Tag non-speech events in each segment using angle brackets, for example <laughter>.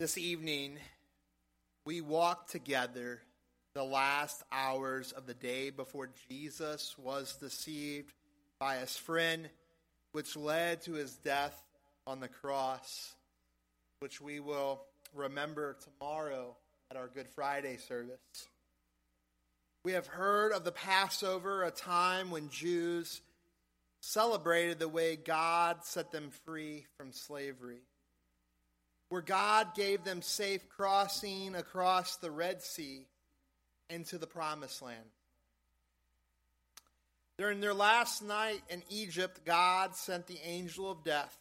This evening, we walk together the last hours of the day before Jesus was deceived by his friend, which led to his death on the cross, which we will remember tomorrow at our Good Friday service. We have heard of the Passover, a time when Jews celebrated the way God set them free from slavery where God gave them safe crossing across the Red Sea into the Promised Land. During their last night in Egypt, God sent the angel of death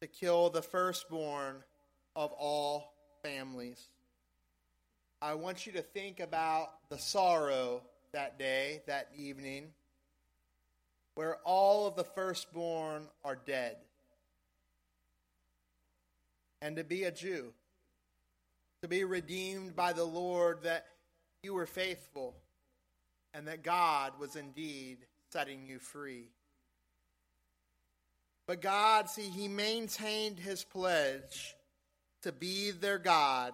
to kill the firstborn of all families. I want you to think about the sorrow that day, that evening, where all of the firstborn are dead and to be a Jew, to be redeemed by the Lord, that you were faithful and that God was indeed setting you free. But God, see, He maintained His pledge to be their God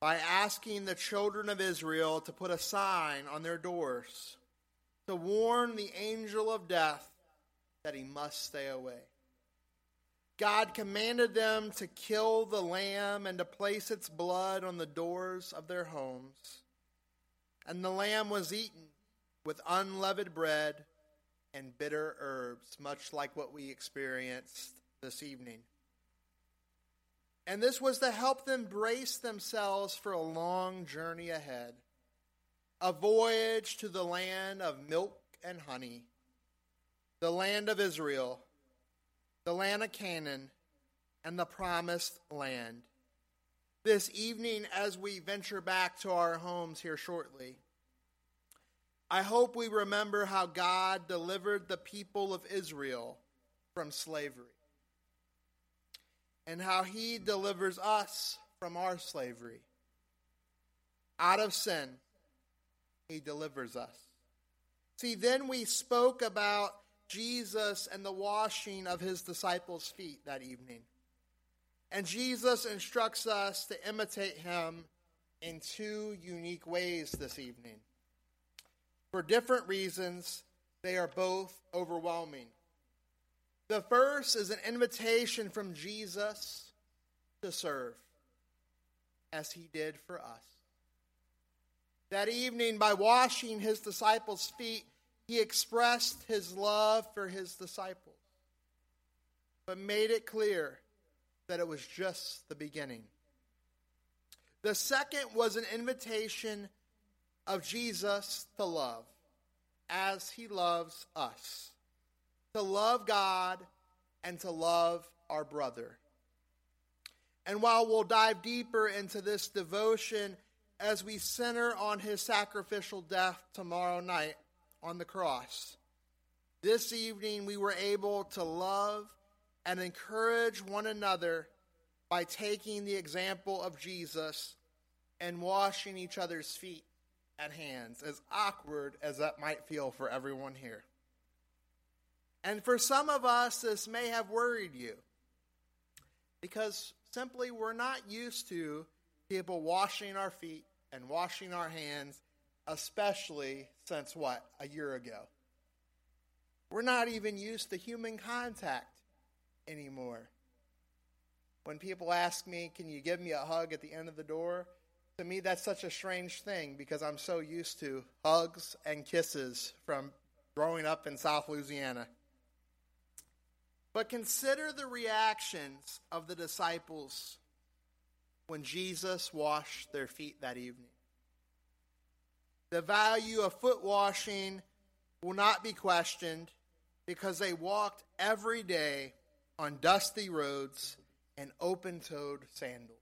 by asking the children of Israel to put a sign on their doors to warn the angel of death that he must stay away. God commanded them to kill the lamb and to place its blood on the doors of their homes. And the lamb was eaten with unleavened bread and bitter herbs, much like what we experienced this evening. And this was to help them brace themselves for a long journey ahead, a voyage to the land of milk and honey, the land of Israel the land of Canaan, and the promised land. This evening, as we venture back to our homes here shortly, I hope we remember how God delivered the people of Israel from slavery and how He delivers us from our slavery. Out of sin, He delivers us. See, then we spoke about Jesus and the washing of his disciples' feet that evening. And Jesus instructs us to imitate him in two unique ways this evening. For different reasons, they are both overwhelming. The first is an invitation from Jesus to serve, as he did for us. That evening, by washing his disciples' feet, he expressed his love for his disciples, but made it clear that it was just the beginning. The second was an invitation of Jesus to love as he loves us, to love God and to love our brother. And while we'll dive deeper into this devotion as we center on his sacrificial death tomorrow night, on the cross. This evening, we were able to love and encourage one another by taking the example of Jesus and washing each other's feet and hands, as awkward as that might feel for everyone here. And for some of us, this may have worried you because simply we're not used to people washing our feet and washing our hands especially since what? A year ago. We're not even used to human contact anymore. When people ask me, Can you give me a hug at the end of the door? To me, that's such a strange thing because I'm so used to hugs and kisses from growing up in South Louisiana. But consider the reactions of the disciples when Jesus washed their feet that evening. The value of foot washing will not be questioned because they walked every day on dusty roads and open toed sandals.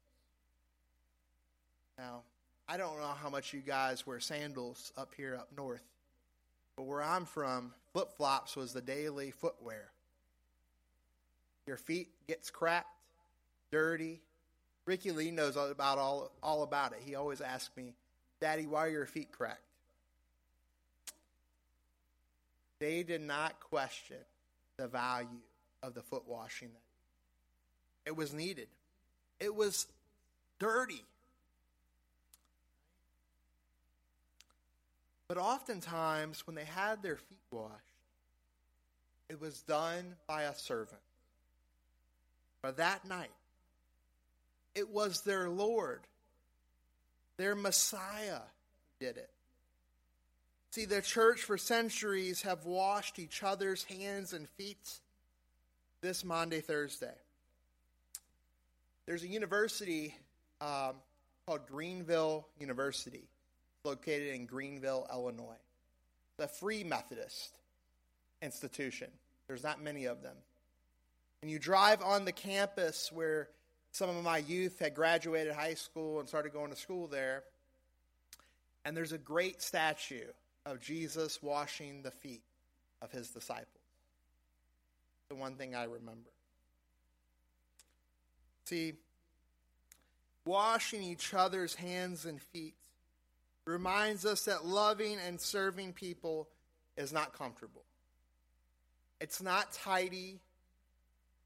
Now, I don't know how much you guys wear sandals up here up north, but where I'm from, flip flops was the daily footwear. Your feet gets cracked, dirty. Ricky Lee knows about all, all about it. He always asks me, Daddy, why are your feet cracked? They did not question the value of the foot washing. It was needed. it was dirty. But oftentimes, when they had their feet washed, it was done by a servant. But that night, it was their Lord, their Messiah, did it. See, the church for centuries have washed each other's hands and feet this Maundy, Thursday. There's a university um, called Greenville University, located in Greenville, Illinois. The Free Methodist institution. There's not many of them. And you drive on the campus where some of my youth had graduated high school and started going to school there. And there's a great statue of Jesus washing the feet of his disciples. The one thing I remember. See, washing each other's hands and feet reminds us that loving and serving people is not comfortable. It's not tidy.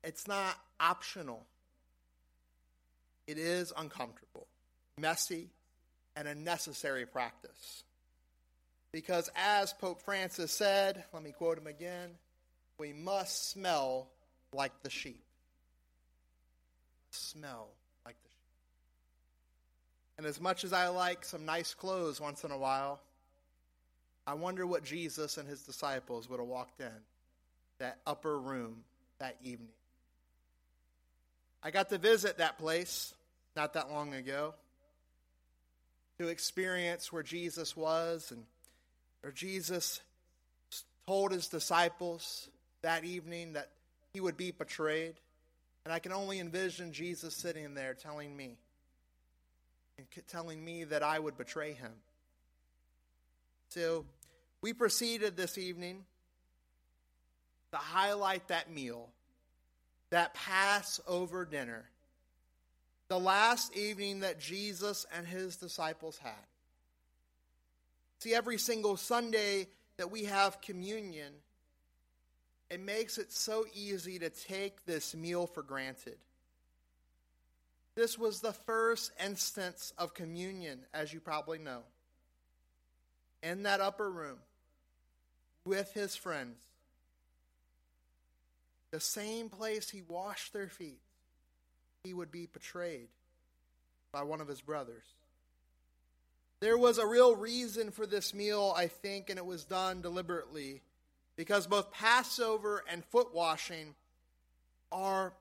It's not optional. It is uncomfortable, messy, and a necessary practice. Because as Pope Francis said, let me quote him again we must smell like the sheep. Smell like the sheep. And as much as I like some nice clothes once in a while, I wonder what Jesus and his disciples would have walked in that upper room that evening. I got to visit that place not that long ago to experience where Jesus was and where Jesus told his disciples that evening that he would be betrayed. And I can only envision Jesus sitting there telling me and telling me that I would betray him. So we proceeded this evening to highlight that meal, that Passover dinner, the last evening that Jesus and his disciples had. See, every single Sunday that we have communion, it makes it so easy to take this meal for granted. This was the first instance of communion, as you probably know, in that upper room with his friends the same place he washed their feet, he would be betrayed by one of his brothers. There was a real reason for this meal, I think, and it was done deliberately because both Passover and foot washing are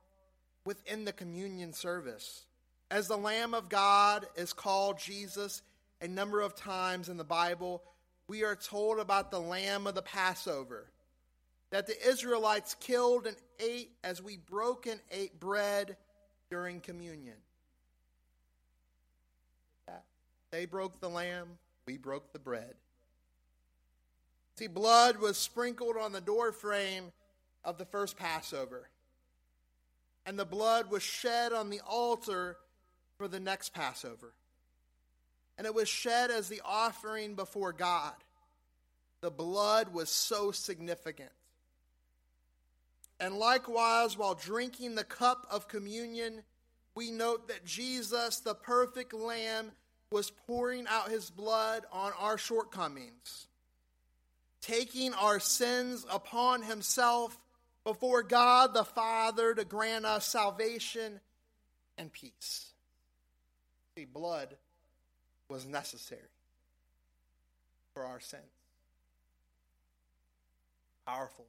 within the communion service. As the Lamb of God is called Jesus a number of times in the Bible, we are told about the Lamb of the Passover that the Israelites killed and ate as we broke and ate bread during communion. They broke the lamb, we broke the bread. See, blood was sprinkled on the doorframe of the first Passover, and the blood was shed on the altar for the next Passover. And it was shed as the offering before God. The blood was so significant. And likewise, while drinking the cup of communion, we note that Jesus, the perfect Lamb, was pouring out his blood on our shortcomings, taking our sins upon himself before God the Father to grant us salvation and peace. See, blood was necessary for our sins. Powerful.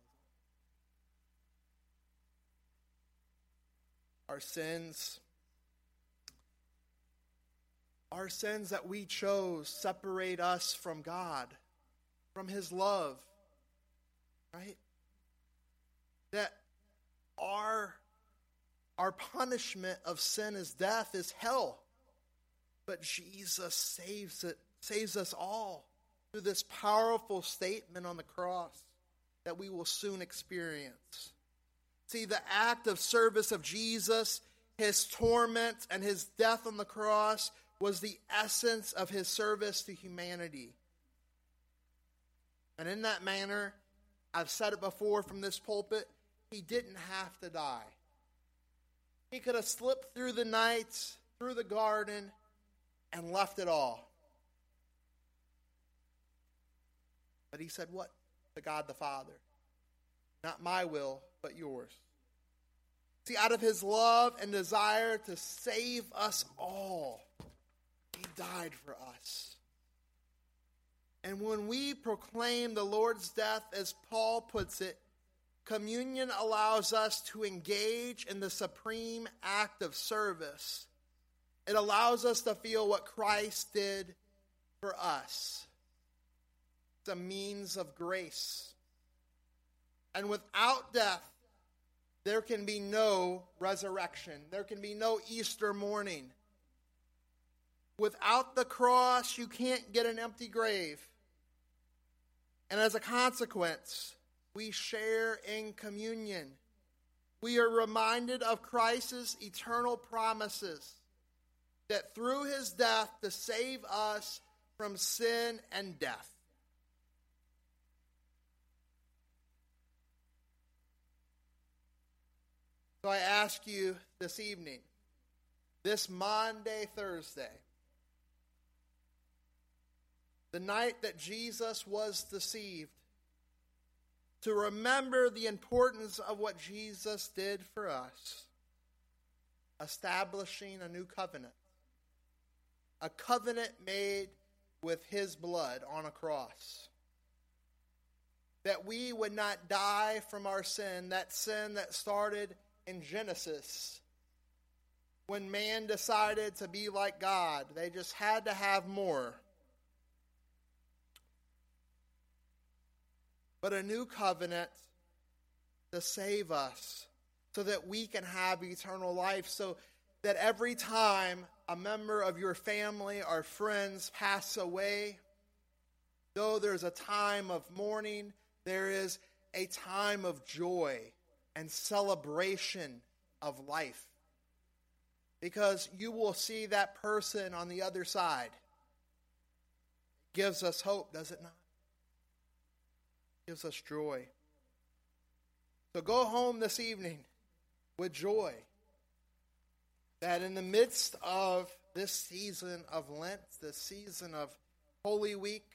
Our sins, our sins that we chose separate us from God, from His love, right? That our, our punishment of sin is death, is hell. But Jesus saves it, saves us all through this powerful statement on the cross that we will soon experience. See, the act of service of Jesus, his torment, and his death on the cross was the essence of his service to humanity. And in that manner, I've said it before from this pulpit, he didn't have to die. He could have slipped through the night, through the garden, and left it all. But he said, What? To God the Father. Not my will, but yours. See, out of his love and desire to save us all, he died for us. And when we proclaim the Lord's death, as Paul puts it, communion allows us to engage in the supreme act of service. It allows us to feel what Christ did for us. It's a means of grace. And without death, there can be no resurrection. There can be no Easter morning. Without the cross, you can't get an empty grave. And as a consequence, we share in communion. We are reminded of Christ's eternal promises that through his death to save us from sin and death. So I ask you this evening, this Maundy, Thursday, the night that Jesus was deceived, to remember the importance of what Jesus did for us, establishing a new covenant, a covenant made with his blood on a cross. That we would not die from our sin, that sin that started in Genesis when man decided to be like God. They just had to have more. But a new covenant to save us so that we can have eternal life, so that every time a member of your family or friends pass away, though there's a time of mourning, there is a time of joy and celebration of life. Because you will see that person on the other side. Gives us hope, does it not? Gives us joy. So go home this evening with joy. That in the midst of this season of Lent, this season of Holy Week,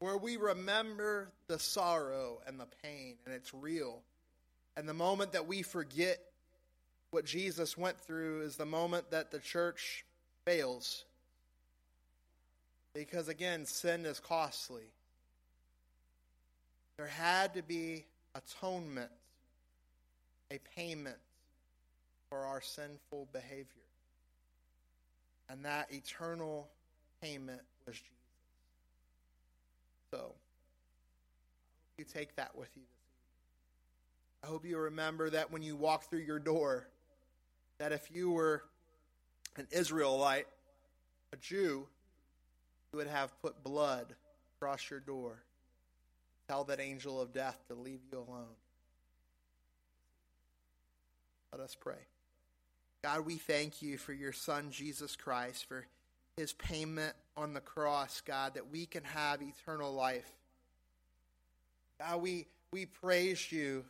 where we remember the sorrow and the pain, and it's real and the moment that we forget what Jesus went through is the moment that the church fails. Because again, sin is costly. There had to be atonement, a payment for our sinful behavior. And that eternal payment was Jesus. So, you take that with you I hope you remember that when you walk through your door, that if you were an Israelite, a Jew, you would have put blood across your door. Tell that angel of death to leave you alone. Let us pray. God, we thank you for your Son, Jesus Christ, for his payment on the cross, God, that we can have eternal life. God, we, we praise you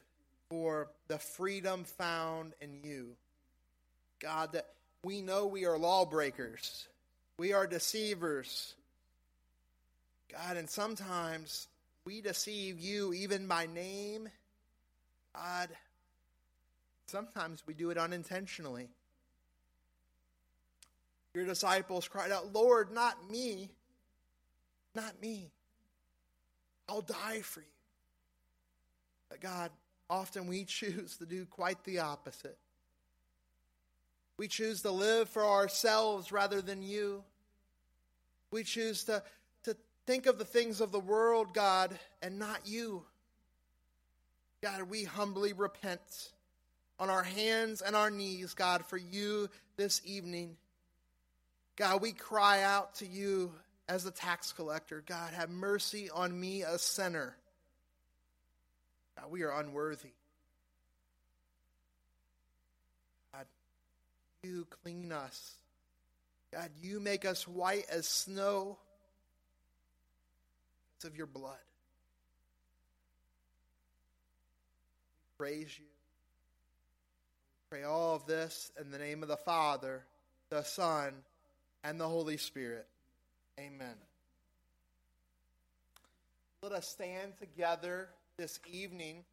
for the freedom found in you. God, that we know we are lawbreakers, we are deceivers. God, and sometimes we deceive you even by name. God, sometimes we do it unintentionally. Your disciples cried out, Lord, not me, not me. I'll die for you. But God, often we <laughs> choose to do quite the opposite. We choose to live for ourselves rather than you. We choose to, to think of the things of the world, God, and not you. God, we humbly repent on our hands and our knees, God, for you this evening. God, we cry out to you as a tax collector. God, have mercy on me, a sinner. God, we are unworthy. God, you clean us. God, you make us white as snow because of your blood. We praise you. We pray all all of this in the name of the Father, the Son, and the Holy Spirit. Amen. Let us stand together this evening